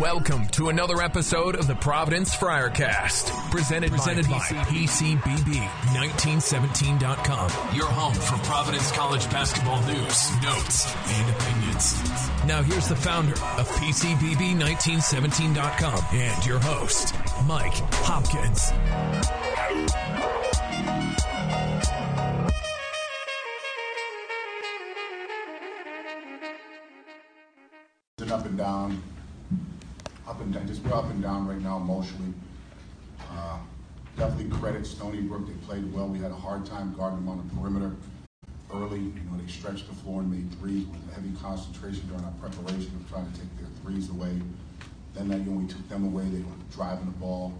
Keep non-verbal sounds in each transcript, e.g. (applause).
Welcome to another episode of the Providence Friarcast, presented, presented by, by PCBB1917.com, your home for Providence College basketball news, notes, and opinions. Now here's the founder of PCBB1917.com and your host, Mike Hopkins. Up and down up and down, just we're up and down right now emotionally. Uh, definitely credit Stony Brook. They played well. We had a hard time guarding them on the perimeter early. You know, they stretched the floor and made threes with heavy concentration during our preparation of trying to take their threes away. Then that you know, we took them away, they were driving the ball.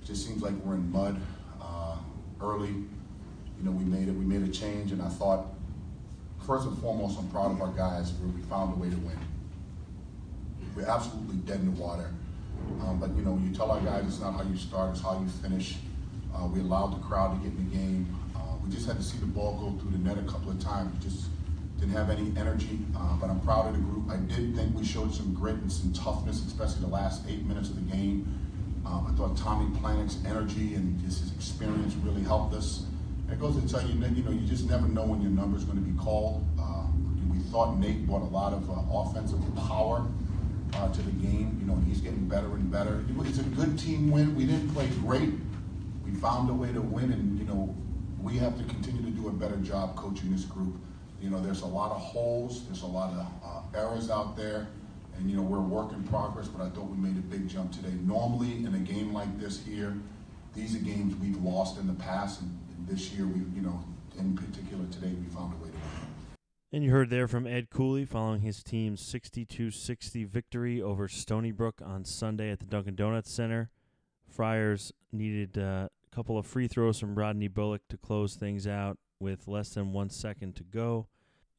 It just seems like we're in mud uh, early. You know, we made it. We made a change, and I thought, first and foremost, I'm proud of our guys we found a way to win we're absolutely dead in the water. Um, but you know, you tell our guys it's not how you start, it's how you finish. Uh, we allowed the crowd to get in the game. Uh, we just had to see the ball go through the net a couple of times. We just didn't have any energy. Uh, but I'm proud of the group. I did think we showed some grit and some toughness, especially the last eight minutes of the game. Um, I thought Tommy Planek's energy and just his experience really helped us. It goes to tell you, you know, you just never know when your number is going to be called. Uh, we thought Nate brought a lot of uh, offensive power uh, to the game. You know, he's getting better and better. It's a good team win. We didn't play great. We found a way to win, and you know, we have to continue to do a better job coaching this group. You know, there's a lot of holes. There's a lot of uh, errors out there, and you know, we're a work in progress. But I thought we made a big jump today. Normally, in a game like this here, these are games we've lost in the past, and, and this year we, you know, in particular today, we found a way to. And you heard there from Ed Cooley following his team's 62 60 victory over Stony Brook on Sunday at the Dunkin' Donuts Center. Friars needed uh, a couple of free throws from Rodney Bullock to close things out with less than one second to go.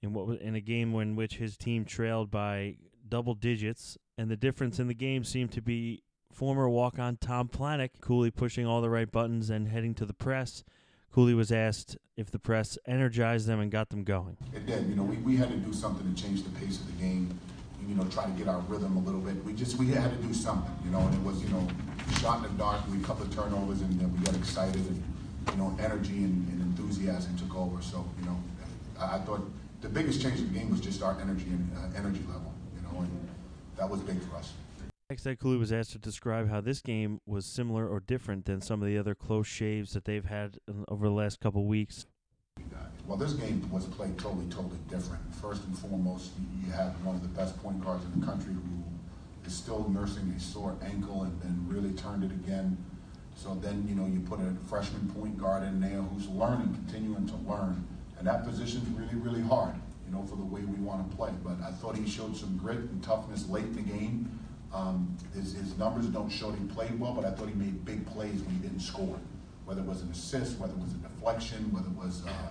In what was in a game in which his team trailed by double digits, and the difference in the game seemed to be former walk-on Tom Planek, Cooley pushing all the right buttons and heading to the press Cooley was asked if the press energized them and got them going. It did. You know, we, we had to do something to change the pace of the game. You know, try to get our rhythm a little bit. We just we had to do something. You know, and it was you know shot in the dark. We a couple of turnovers and then we got excited and you know energy and, and enthusiasm took over. So you know, I, I, thought the biggest change in the game was just our energy and uh, energy level. You know, and that was big for us. Next, Cooley was asked to describe how this game was similar or different than some of the other close shaves that they've had over the last couple weeks. Well, this game was played totally, totally different. First and foremost, you have one of the best point guards in the country who is still nursing a sore ankle and, and really turned it again. So then, you know, you put a freshman point guard in there who's learning, continuing to learn. And that position's really, really hard, you know, for the way we want to play. But I thought he showed some grit and toughness late in the game. Um, his, his numbers don't show that he played well, but I thought he made big plays when he didn't score. Whether it was an assist, whether it was a deflection, whether it was, uh,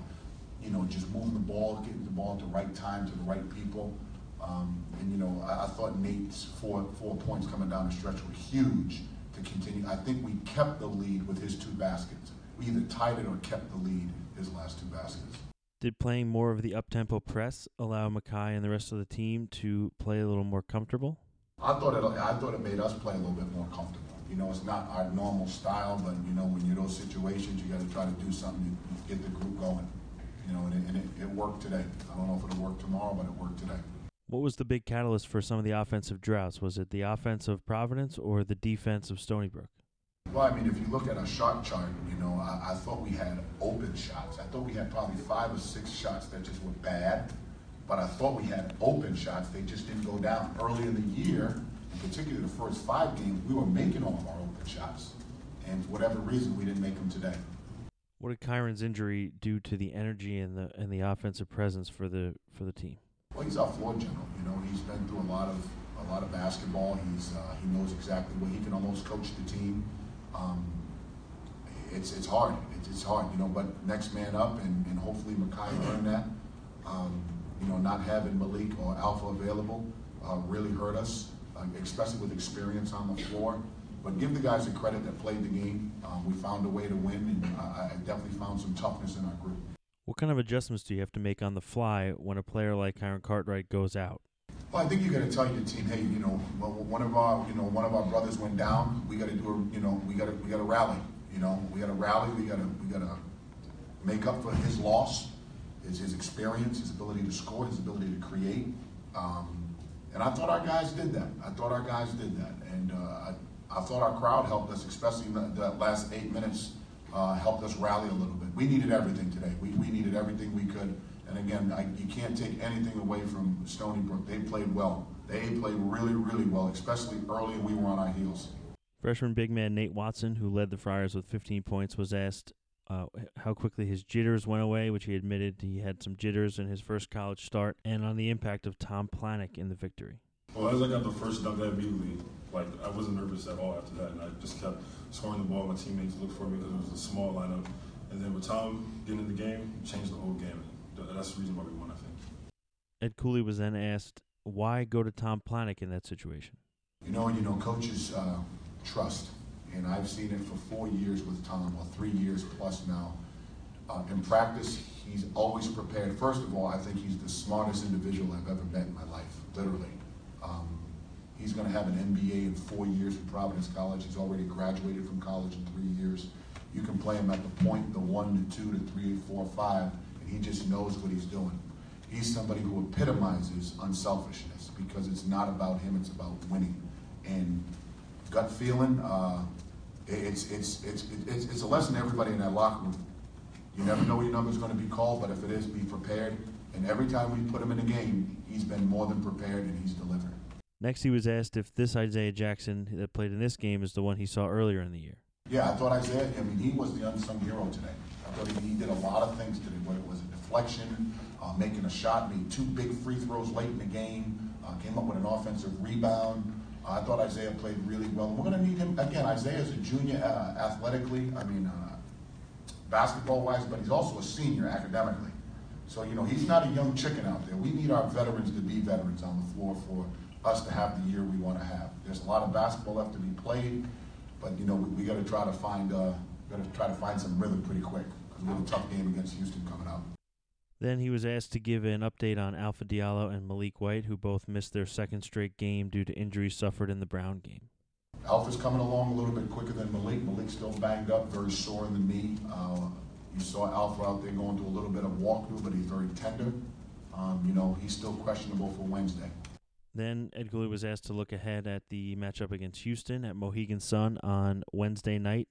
you know, just moving the ball, getting the ball at the right time to the right people. Um, and, you know, I, I, thought Nate's four, four points coming down the stretch were huge to continue. I think we kept the lead with his two baskets. We either tied it or kept the lead his last two baskets. Did playing more of the up-tempo press allow Makai and the rest of the team to play a little more comfortable? I thought it. I thought it made us play a little bit more comfortable. You know, it's not our normal style, but you know, when you're in those situations, you got to try to do something to get the group going. You know, and, it, and it, it worked today. I don't know if it'll work tomorrow, but it worked today. What was the big catalyst for some of the offensive droughts? Was it the offense of Providence or the defense of Stony Brook? Well, I mean, if you look at a shot chart, you know, I, I thought we had open shots. I thought we had probably five or six shots that just were bad but I thought we had open shots. They just didn't go down. Early in the year, in particular the first five games, we were making all of our open shots. And for whatever reason, we didn't make them today. What did Kyron's injury do to the energy and the and the offensive presence for the for the team? Well, he's our floor general. You know, he's been through a lot of a lot of basketball. He's uh, he knows exactly what he can almost coach the team. Um, it's it's hard. It's, it's hard, you know. But next man up, and, and hopefully Makai learned that. Um, you know, not having Malik or Alpha available uh, really hurt us, uh, especially with experience on the floor. But give the guys the credit that played the game. Um, we found a way to win, and I, I definitely found some toughness in our group. What kind of adjustments do you have to make on the fly when a player like Kyron Cartwright goes out? Well, I think you got to tell your team, hey, you know, one of our, you know, one of our brothers went down. We got to do, a, you know, we got to, we got to rally. You know, we got to rally. We got to, we got to make up for his loss, his his experience, his ability to score, his ability to create. Um, and I thought our guys did that. I thought our guys did that, and uh, I, I thought our crowd helped us, especially in the, last eight minutes, uh, helped us rally a little bit. We needed everything today. We, we needed everything we could. And again, I, you can't take anything away from Stony Brook. They played well. They played really, really well, especially early, we were on our heels. Freshman big man Nate Watson, who led the Friars with 15 points, was asked uh, how quickly his jitters went away, which he admitted he had some jitters in his first college start, and on the impact of Tom Planek in the victory. Well, as I got the first dunk, I immediately, like, I wasn't nervous at all after that, and I just kept scoring the ball. My teammates looked for me because it was a small lineup. And then with Tom getting in the game, changed the whole game. That's the reason why we won, I think. Ed Cooley was then asked, why go to Tom Planek in that situation? You know, and you know, coaches uh, trust, and I've seen it for four years with Tom, or three years plus now. Uh, in practice, he's always prepared. First of all, I think he's the smartest individual I've ever met in my life, literally. Um, he's going to have an MBA in four years from Providence College. He's already graduated from college in three years. You can play him at the point, the one the two to three, four, five, and he just knows what he's doing. He's somebody who epitomizes unselfishness because it's not about him, it's about winning. And gut feeling, uh, it's, it's, it's, it's, it's a lesson to everybody in that locker room. You never know what your number is going to be called, but if it is, be prepared. And every time we put him in a game, he's been more than prepared and he's delivered. Next, he was asked if this Isaiah Jackson that played in this game is the one he saw earlier in the year. Yeah, I thought Isaiah, I mean, he was the unsung hero today. I thought he, he did a lot of things today, whether it was a deflection, uh, making a shot, made two big free throws late in the game, uh, came up with an offensive rebound. Uh, I thought Isaiah played really well. We're going to need him, again, Isaiah is a junior uh, athletically, I mean, uh, basketball-wise, but he's also a senior academically. So, you know, he's not a young chicken out there. We need our veterans to be veterans on the floor for us to have the year we want to have. There's a lot of basketball left to be played. But you know, we, we got to try to find uh, got to try to find some rhythm pretty quick because we have a tough game against Houston coming up. Then he was asked to give an update on Alpha Diallo and Malik White, who both missed their second straight game due to injuries suffered in the Brown game. Alpha's coming along a little bit quicker than Malik. Malik's still banged up, very sore in the knee. Uh, you saw Alpha out there going through a little bit of walkthrough, but he's very tender. Um, you know, he's still questionable for Wednesday. Then Ed Cooley was asked to look ahead at the matchup against Houston at Mohegan Sun on Wednesday night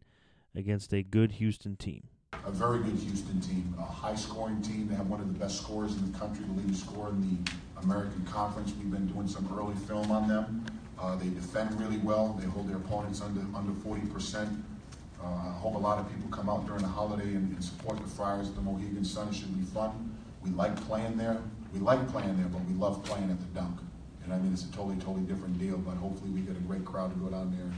against a good Houston team. A very good Houston team, a high scoring team. They have one of the best scorers in the country, the leading scorer in the American Conference. We've been doing some early film on them. Uh, they defend really well. They hold their opponents under under 40%. Uh, I hope a lot of people come out during the holiday and, and support the Friars at the Mohegan Sun. It should be fun. We like playing there. We like playing there, but we love playing at the dunk. And I mean, it's a totally, totally different deal, but hopefully we get a great crowd to go down there and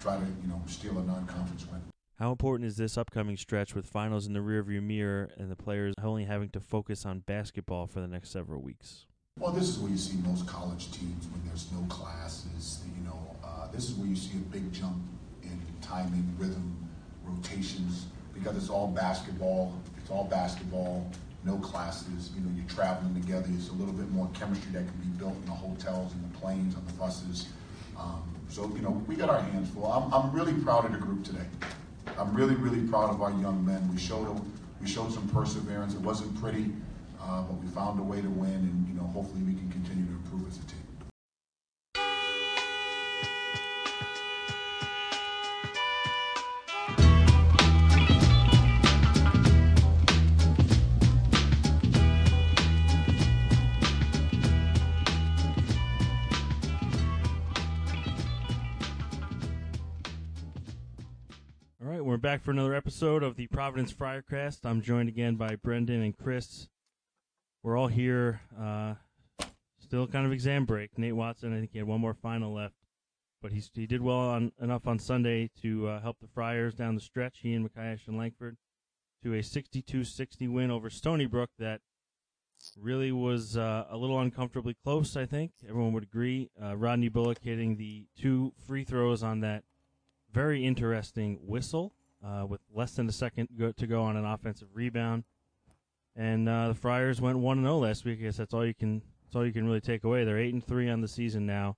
try to, you know, steal a non-conference win. How important is this upcoming stretch with finals in the rearview mirror and the players only having to focus on basketball for the next several weeks? Well, this is where you see most college teams when there's no classes. You know, uh, this is where you see a big jump in timing, rhythm, rotations, because it's all basketball. It's all basketball no classes, you know, you're traveling together. There's a little bit more chemistry that can be built in the hotels and the planes, on the buses. Um, so, you know, we got our hands full. I'm, I'm really proud of the group today. I'm really, really proud of our young men. We showed them, we showed some perseverance. It wasn't pretty, uh, but we found a way to win, and you know, hopefully we can continue to improve as a team. Back for another episode of the Providence Friarcast. I'm joined again by Brendan and Chris. We're all here, uh, still kind of exam break. Nate Watson, I think he had one more final left, but he's, he did well on, enough on Sunday to uh, help the Friars down the stretch. He and Makai Ashton-Langford to a 62-60 win over Stony Brook that really was uh, a little uncomfortably close. I think everyone would agree. Uh, Rodney Bullock hitting the two free throws on that very interesting whistle uh, with less than a second go- to go on an offensive rebound. And uh, the Friars went one and zero oh last week. I guess that's all you can That's all you can really take away. They're eight and three on the season now,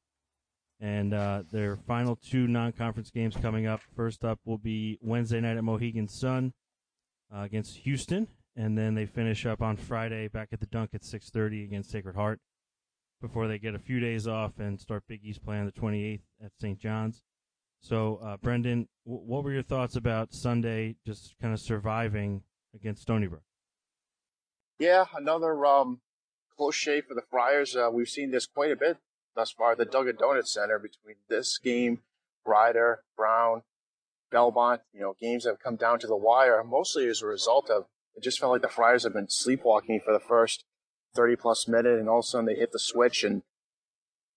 and uh, their final two non-conference games coming up. First up will be Wednesday night at Mohegan Sun uh, against Houston, and then they finish up on Friday back at the Dunk at 6:30 against Sacred Heart before they get a few days off and start Big East play on the 28th at St. John's. So, uh, Brendan, w- what were your thoughts about Sunday just kind of surviving against Stony Brook? Yeah, another um, close shave for the Friars. Uh, we've seen this quite a bit thus far. The Dunkin' Donuts Center between this game, Rider, Brown, Belmont, you know, games that have come down to the wire, mostly as a result of it just felt like the Friars have been sleepwalking for the first 30 plus minute and all of a sudden they hit the switch. And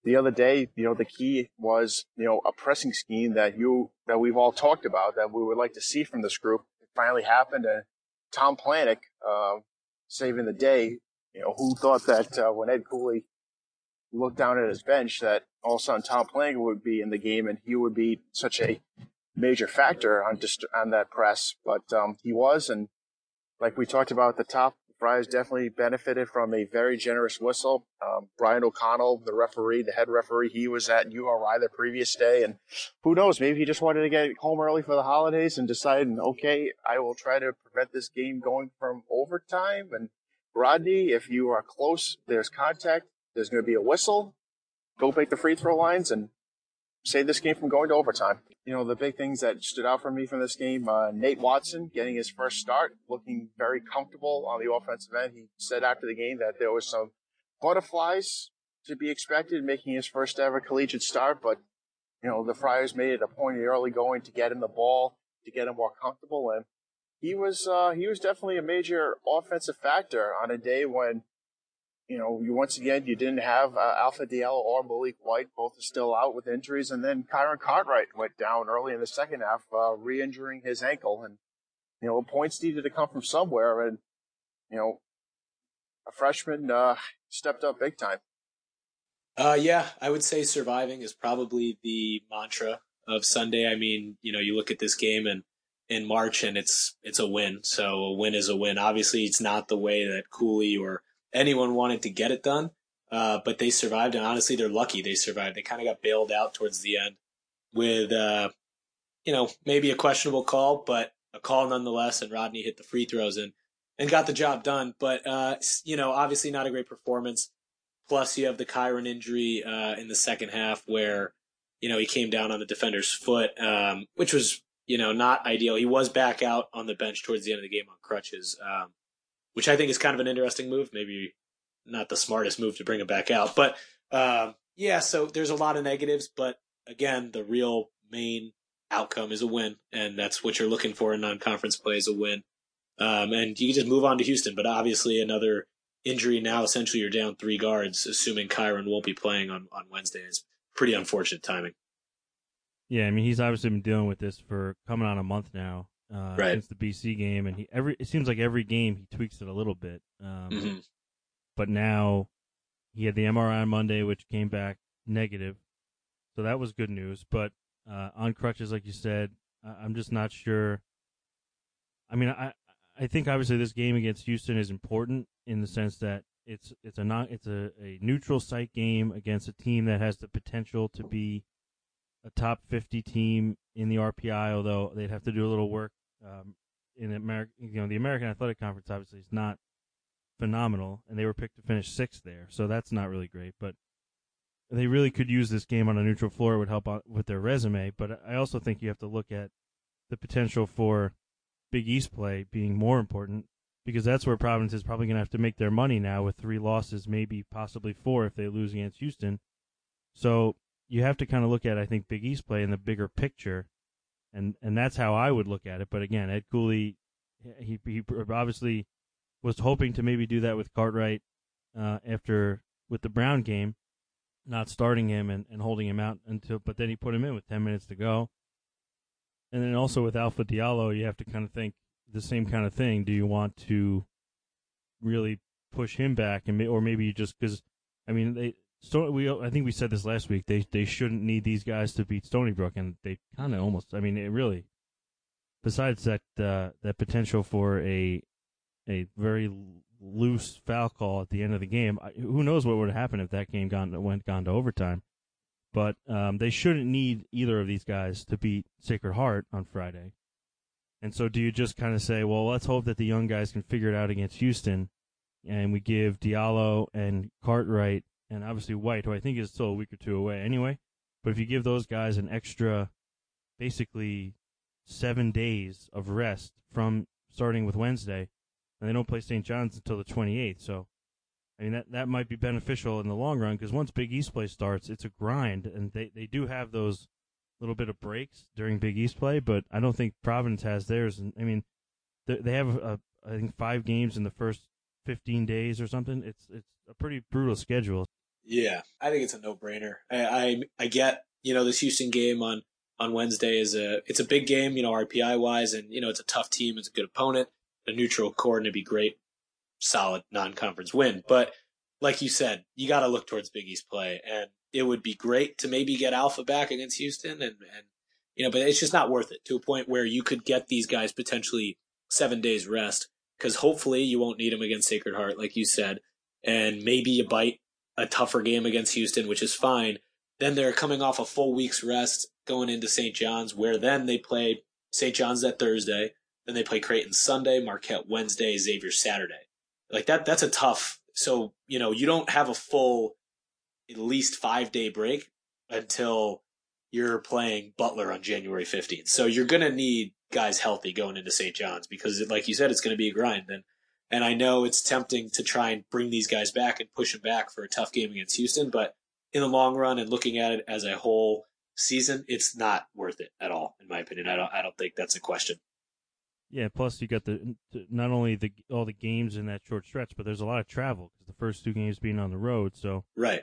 the other day, you know, the key was, you know, a pressing scheme that you, that we've all talked about that we would like to see from this group. It finally happened. And Tom Planek, uh, saving the day, you know, who thought that uh, when Ed Cooley looked down at his bench that all of a sudden Tom Planek would be in the game and he would be such a major factor on just on that press, but um, he was, and like we talked about at the top, Friars definitely benefited from a very generous whistle. Um, Brian O'Connell, the referee, the head referee, he was at URI the previous day, and who knows, maybe he just wanted to get home early for the holidays and decided, okay, I will try to prevent this game going from overtime. And Rodney, if you are close, there's contact, there's going to be a whistle. Go make the free throw lines and save this game from going to overtime. You know, the big things that stood out for me from this game, uh, Nate Watson getting his first start, looking very comfortable on the offensive end. He said after the game that there was some butterflies to be expected making his first ever collegiate start, but you know, the Friars made it a point in early going to get him the ball, to get him more comfortable, and he was uh, he was definitely a major offensive factor on a day when you know, you once again you didn't have uh, Alpha Diallo or Malik White, both are still out with injuries, and then Kyron Cartwright went down early in the second half, uh, re-injuring his ankle, and you know, points needed to come from somewhere, and you know, a freshman uh, stepped up big time. Uh, yeah, I would say surviving is probably the mantra of Sunday. I mean, you know, you look at this game and in March, and it's it's a win. So a win is a win. Obviously, it's not the way that Cooley or anyone wanted to get it done. Uh, but they survived, and honestly, they're lucky they survived. They kind of got bailed out towards the end with, uh, you know, maybe a questionable call, but a call nonetheless. And Rodney hit the free throws and and got the job done. But uh, you know, obviously not a great performance. Plus, you have the Kyron injury uh, in the second half where you know he came down on the defender's foot, um, which was you know not ideal. He was back out on the bench towards the end of the game on crutches. Um, which I think is kind of an interesting move. Maybe not the smartest move to bring him back out, but uh, yeah. So there's a lot of negatives, but again, the real main outcome is a win, and that's what you're looking for in non-conference play is a win. Um, and you can just move on to Houston, but obviously another injury now. Essentially, you're down three guards, assuming Kyron won't be playing on on Wednesday. It's pretty unfortunate timing. Yeah, I mean he's obviously been dealing with this for coming on a month now uh, right. since the BC game, and he every it seems like every game he tweaks it a little bit. Um, mm-hmm. But now he had the MRI on Monday, which came back negative, so that was good news. But uh, on crutches, like you said, I'm just not sure. I mean, I I think obviously this game against Houston is important in the sense that it's it's a not it's a, a neutral site game against a team that has the potential to be a top 50 team in the RPI, although they'd have to do a little work um, in America, you know, the American Athletic Conference obviously is not phenomenal, and they were picked to finish sixth there, so that's not really great. But they really could use this game on a neutral floor; it would help out with their resume. But I also think you have to look at the potential for Big East play being more important because that's where Providence is probably going to have to make their money now with three losses, maybe possibly four if they lose against Houston. So you have to kind of look at, I think, Big East play in the bigger picture and and that's how I would look at it. But again, Ed Cooley, he he obviously was hoping to maybe do that with Cartwright uh, after with the Brown game, not starting him and, and holding him out until, but then he put him in with ten minutes to go. And then also with Alpha Diallo, you have to kind of think the same kind of thing. Do you want to really push him back, and or maybe you just because I mean they we, I think we said this last week. They they shouldn't need these guys to beat Stony Brook, and they kind of almost. I mean, it really. Besides that, uh, that potential for a a very loose foul call at the end of the game. I, who knows what would have happened if that game gone went gone to overtime? But um, they shouldn't need either of these guys to beat Sacred Heart on Friday. And so, do you just kind of say, well, let's hope that the young guys can figure it out against Houston, and we give Diallo and Cartwright and obviously White, who I think is still a week or two away anyway. But if you give those guys an extra, basically seven days of rest from starting with Wednesday, and they don't play St. John's until the 28th. So, I mean, that, that might be beneficial in the long run because once Big East play starts, it's a grind, and they, they do have those little bit of breaks during Big East play, but I don't think Providence has theirs. And I mean, they, they have, a, I think, five games in the first 15 days or something. It's it's a pretty brutal schedule. Yeah, I think it's a no brainer. I, I I get you know this Houston game on on Wednesday is a it's a big game, you know, RPI wise, and you know it's a tough team, it's a good opponent, a neutral court, and it'd be great, solid non conference win. But like you said, you got to look towards Big East play, and it would be great to maybe get Alpha back against Houston, and and you know, but it's just not worth it to a point where you could get these guys potentially seven days rest because hopefully you won't need them against Sacred Heart, like you said, and maybe you bite a tougher game against Houston, which is fine. Then they're coming off a full week's rest going into St. John's, where then they play St. John's that Thursday. Then they play Creighton Sunday, Marquette Wednesday, Xavier Saturday. Like that, that's a tough. So, you know, you don't have a full at least five day break until you're playing Butler on January 15th. So you're going to need guys healthy going into St. John's because, like you said, it's going to be a grind. And and I know it's tempting to try and bring these guys back and push them back for a tough game against Houston, but in the long run and looking at it as a whole season, it's not worth it at all, in my opinion. I don't I don't think that's a question. Yeah, plus you got the not only the all the games in that short stretch, but there's a lot of travel because the first two games being on the road. So right,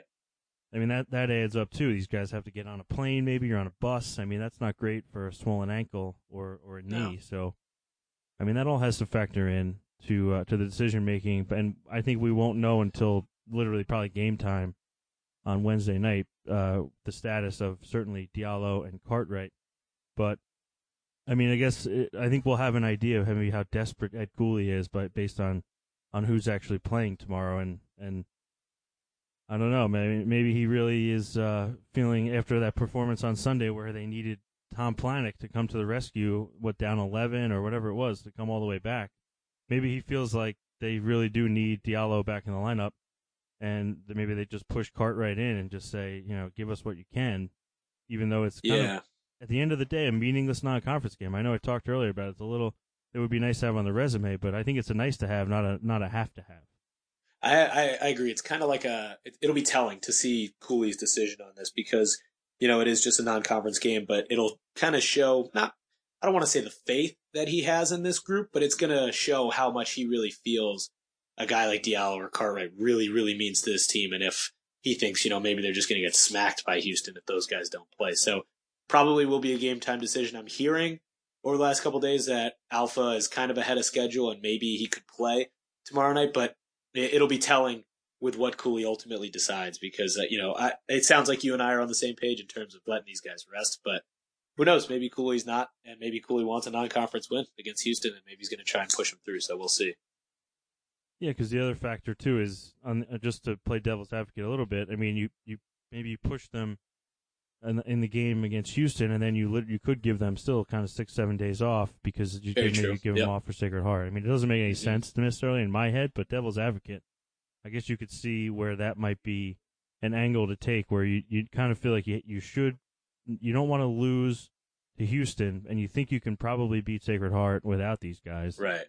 I mean that that adds up too. These guys have to get on a plane, maybe you're on a bus. I mean that's not great for a swollen ankle or or a knee. No. So, I mean that all has to factor in to uh, to the decision making. And I think we won't know until literally probably game time on Wednesday night uh, the status of certainly Diallo and Cartwright. But I mean, I guess it, I think we'll have an idea of maybe how desperate Ed Cooley is, but based on on who's actually playing tomorrow and and I don't know. Maybe maybe he really is uh, feeling after that performance on Sunday where they needed Tom Planek to come to the rescue, what down eleven or whatever it was, to come all the way back. Maybe he feels like they really do need Diallo back in the lineup, and maybe they just push Cartwright in and just say, you know, give us what you can, even though it's yeah. Of, at the end of the day a meaningless non-conference game. I know I talked earlier about it. It's a little. It would be nice to have on the resume, but I think it's a nice to have, not a not a have to have. I, I, I agree. It's kind of like a, it, it'll be telling to see Cooley's decision on this because, you know, it is just a non-conference game, but it'll kind of show not, I don't want to say the faith that he has in this group, but it's going to show how much he really feels a guy like Diallo or Cartwright really, really means to this team. And if he thinks, you know, maybe they're just going to get smacked by Houston if those guys don't play. So probably will be a game time decision. I'm hearing over the last couple days that Alpha is kind of ahead of schedule and maybe he could play tomorrow night, but it'll be telling with what Cooley ultimately decides because uh, you know I, it sounds like you and I are on the same page in terms of letting these guys rest, but who knows? Maybe Cooley's not, and maybe Cooley wants a non-conference win against Houston, and maybe he's going to try and push them through. So we'll see. Yeah, because the other factor too is on, uh, just to play devil's advocate a little bit. I mean, you you maybe you push them in, in the game against Houston, and then you you could give them still kind of six seven days off because you maybe you give yep. them off for Sacred Heart. I mean, it doesn't make any mm-hmm. sense necessarily in my head, but devil's advocate, I guess you could see where that might be an angle to take, where you you kind of feel like you you should you don't want to lose to Houston, and you think you can probably beat Sacred Heart without these guys, right?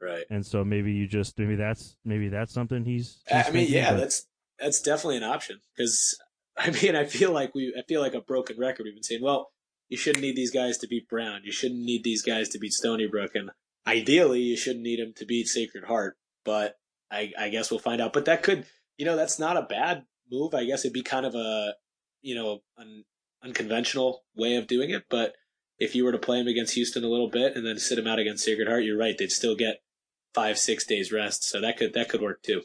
Right. And so maybe you just maybe that's maybe that's something he's. he's I mean, yeah, but... that's that's definitely an option because (laughs) I mean, I feel like we, I feel like a broken record. We've been saying, well, you shouldn't need these guys to beat Brown. You shouldn't need these guys to beat Stony Brook, and ideally, you shouldn't need them to beat Sacred Heart. But I, I guess we'll find out. But that could, you know, that's not a bad move. I guess it'd be kind of a, you know, an unconventional way of doing it. But if you were to play him against Houston a little bit and then sit him out against Sacred Heart, you're right. They'd still get five, six days rest. So that could that could work too.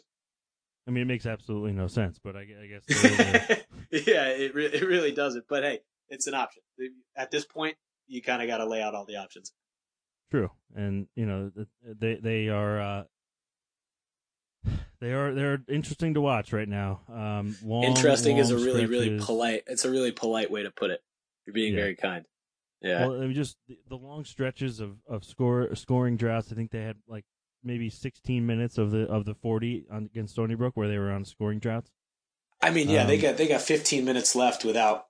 I mean, it makes absolutely no sense, but I, I guess. (laughs) yeah, it re- it really doesn't. But hey, it's an option. At this point, you kind of got to lay out all the options. True, and you know they they are. Uh, They are they're interesting to watch right now. Um, long, interesting long is a really really polite. It's a really polite way to put it. You're being Yeah. very kind. Yeah. Well, I mean, just the, the long stretches of of score scoring droughts. I think they had like maybe 16 minutes of the of the 40 on, against Stony Brook where they were on scoring droughts. I mean, yeah, they Um, got they got 15 minutes left without.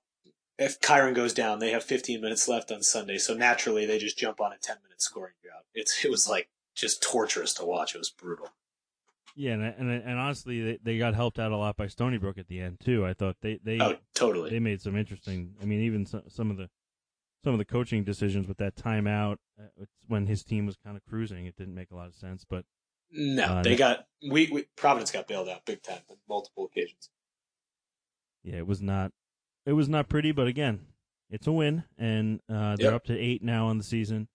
If Kyron goes down, they have 15 minutes left on Sunday, so naturally they just jump on a 10 minute scoring drought. It's it was like just torturous to watch. It was brutal. Yeah, and and, and honestly, they, they got helped out a lot by Stony Brook at the end too. I thought they they Oh, totally. they made some interesting. I mean, even some, some of the some of the coaching decisions with that timeout uh, when his team was kind of cruising, it didn't make a lot of sense. But No, Uh, they got we, we Providence got bailed out big time on multiple occasions. yeah, it was not it was not pretty. But again, it's a win, and uh, they're Yep. up to eight now on the season.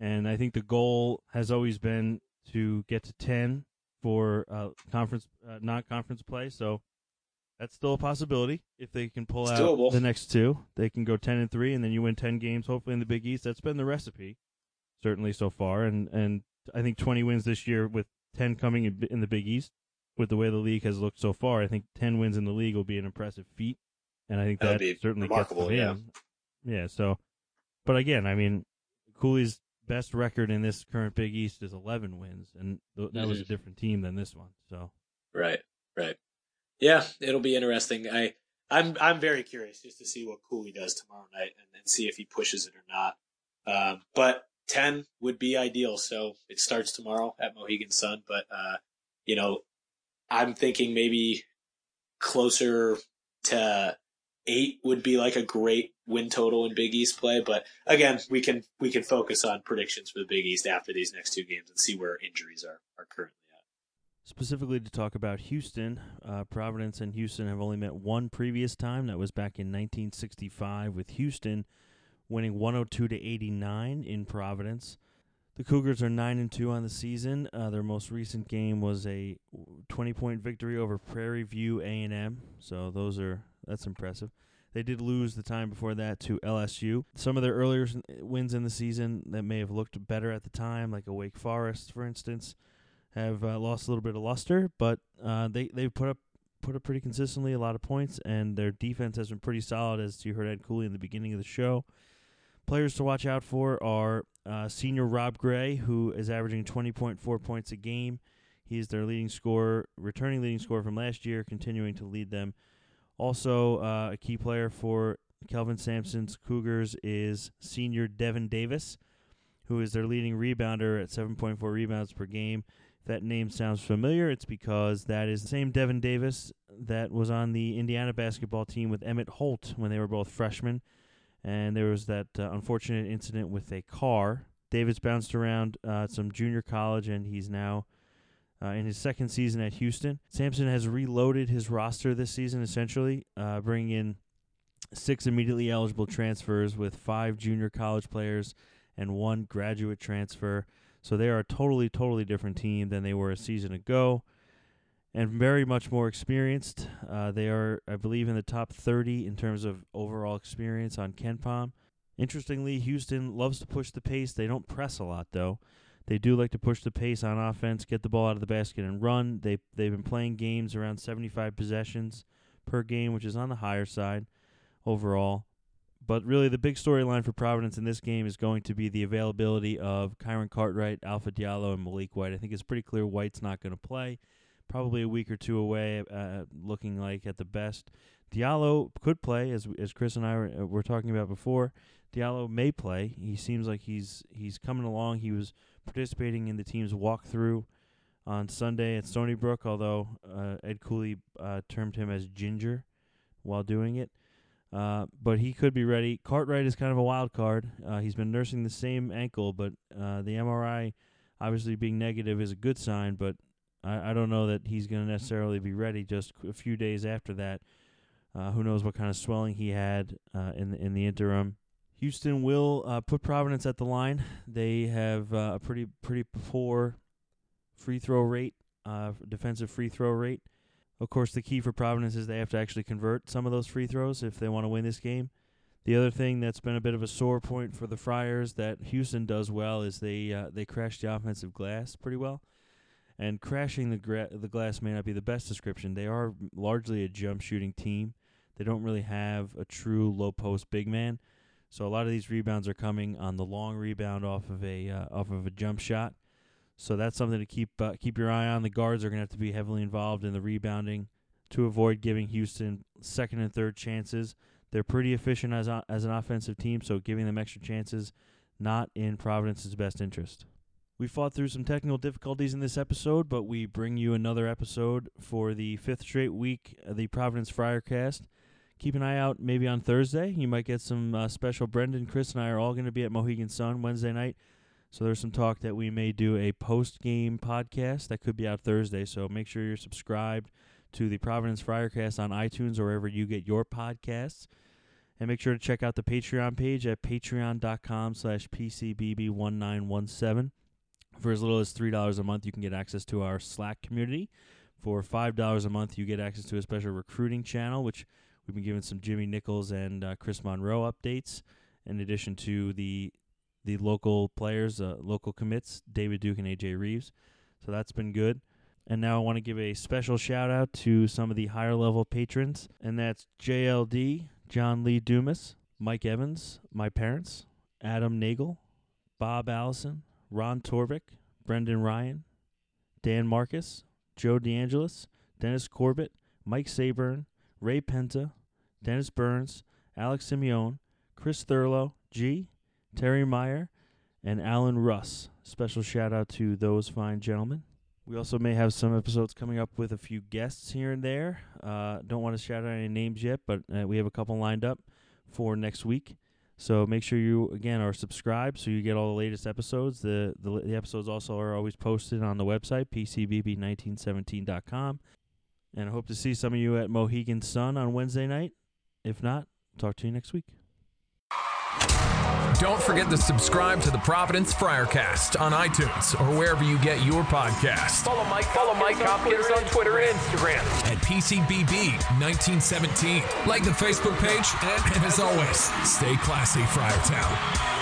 And I think the goal has always been to get to ten for uh, conference uh, non conference play. So that's still a possibility if they can pull It's out doable. the next two. They can go ten and three, and then you win ten games. Hopefully in the Big East. That's been the recipe, certainly so far. And and I think twenty wins this year with ten coming in, in the Big East. With the way the league has looked so far, I think ten wins in the league will be an impressive feat, and I think That would that be certainly remarkable, gets yeah. them in. Yeah. So, but again, I mean, Cooley's best record in this current Big East is eleven wins, and th- that was a different team than this one. So. Right, right. Yeah, it'll be interesting. I I'm I'm very curious just to see what Cooley does tomorrow night and, and see if he pushes it or not. Um, but ten would be ideal. So it starts tomorrow at Mohegan Sun. But uh, you know, I'm thinking maybe closer to eight would be like a great win total in Big East play. But again, we can we can focus on predictions for the Big East after these next two games and see where injuries are are currently at. Specifically to talk about Houston, uh, Providence and Houston have only met one previous time. That was back in 1965 with Houston winning 102 to 89 in Providence. The Cougars are 9 and 2 on the season. Uh, their most recent game was a 20-point victory over Prairie View A&M. So those are that's impressive. They did lose the time before that to LSU. Some of their earlier s- wins in the season that may have looked better at the time, like a Wake Forest, for instance, have uh, lost a little bit of luster, but uh, they they put up put up pretty consistently a lot of points, and their defense has been pretty solid, as you heard Ed Cooley in the beginning of the show. Players to watch out for are uh, senior Rob Gray, who is averaging 20.4 points a game. He's their leading scorer, returning leading scorer from last year, continuing to lead them. Also, uh, a key player for Kelvin Sampson's Cougars is senior Devin Davis, who is their leading rebounder at 7.4 rebounds per game. If that name sounds familiar, it's because that is the same Devin Davis that was on the Indiana basketball team with Emmitt Holt when they were both freshmen. And there was that uh, unfortunate incident with a car. Davis bounced around uh, some junior college, and he's now uh, in his second season at Houston. Sampson has reloaded his roster this season, essentially, uh, bringing in six immediately eligible transfers with five junior college players and one graduate transfer. So they are a totally, totally different team than they were a season ago and very much more experienced. Uh, they are, I believe, in the top 30 in terms of overall experience on KenPom. Interestingly, Houston loves to push the pace. They don't press a lot, though. They do like to push the pace on offense, get the ball out of the basket, and run. They they've been playing games around 75 possessions per game, which is on the higher side overall. But really, the big storyline for Providence in this game is going to be the availability of Kyron Cartwright, Alpha Diallo, and Malik White. I think it's pretty clear White's not going to play. Probably a week or two away, uh, looking like at the best. Diallo could play, as as Chris and I were, uh, were talking about before. Diallo may play. He seems like he's he's coming along. He was participating in the team's walkthrough on Sunday at Stony Brook, although uh, Ed Cooley uh, termed him as Ginger while doing it. Uh, but he could be ready. Cartwright is kind of a wild card. Uh, he's been nursing the same ankle, but uh, the MRI obviously being negative is a good sign. But I, I don't know that he's going to necessarily be ready just a few days after that. Uh, who knows what kind of swelling he had in the, in the interim. Houston will uh, put Providence at the line. They have uh, a pretty pretty poor free throw rate, uh, defensive free throw rate. Of course, the key for Providence is they have to actually convert some of those free throws if they want to win this game. The other thing that's been a bit of a sore point for the Friars that Houston does well is they uh, they crash the offensive glass pretty well. And crashing the gra- the glass may not be the best description. They are largely a jump shooting team. They don't really have a true low post big man. So a lot of these rebounds are coming on the long rebound off of a uh, off of a jump shot. So that's something to keep uh, keep your eye on. The guards are going to have to be heavily involved in the rebounding to avoid giving Houston second and third chances. They're pretty efficient as a, as an offensive team, so giving them extra chances not in Providence's best interest. We fought through some technical difficulties in this episode, but we bring you another episode for the fifth straight week of the Providence Friarcast. Keep an eye out maybe on Thursday. You might get some uh, special. Brendan, Chris, and I are all going to be at Mohegan Sun Wednesday night. So there's some talk that we may do a post game podcast that could be out Thursday. So make sure you're subscribed to the Providence Friarcast on iTunes or wherever you get your podcasts. And make sure to check out the Patreon page at patreon.com slash PCBB1917. For as little as $3 a month, you can get access to our Slack community. For $5 a month, you get access to a special recruiting channel, which we've been giving some Jimmy Nichols and uh, Chris Monroe updates, in addition to the the local players, uh, local commits, David Duke and AJ Reeves. So that's been good. And now I want to give a special shout out to some of the higher level patrons, and that's JLD, John Lee Dumas, Mike Evans, my parents, Adam Nagel, Bob Allison, Ron Torvik, Brendan Ryan, Dan Marcus, Joe DeAngelis, Dennis Corbett, Mike Sayburn, Ray Penta, Dennis Burns, Alex Simeone, Chris Thurlow, G, Terry Meyer, and Alan Russ. Special shout out to those fine gentlemen. We also may have some episodes coming up with a few guests here and there. Uh, don't want to shout out any names yet, but uh, we have a couple lined up for next week. So make sure you again are subscribed so you get all the latest episodes. The the, the episodes also are always posted on the website pcbb1917.com. And I hope to see some of you at Mohegan Sun on Wednesday night. If not, talk to you next week. Don't forget to subscribe to the Providence Friarcast on iTunes or wherever you get your podcasts. Follow Mike. Follow Mike Hopkins on Twitter and Instagram. At PCBB 1917. Like the Facebook page, and, and as always, stay classy, Friartown.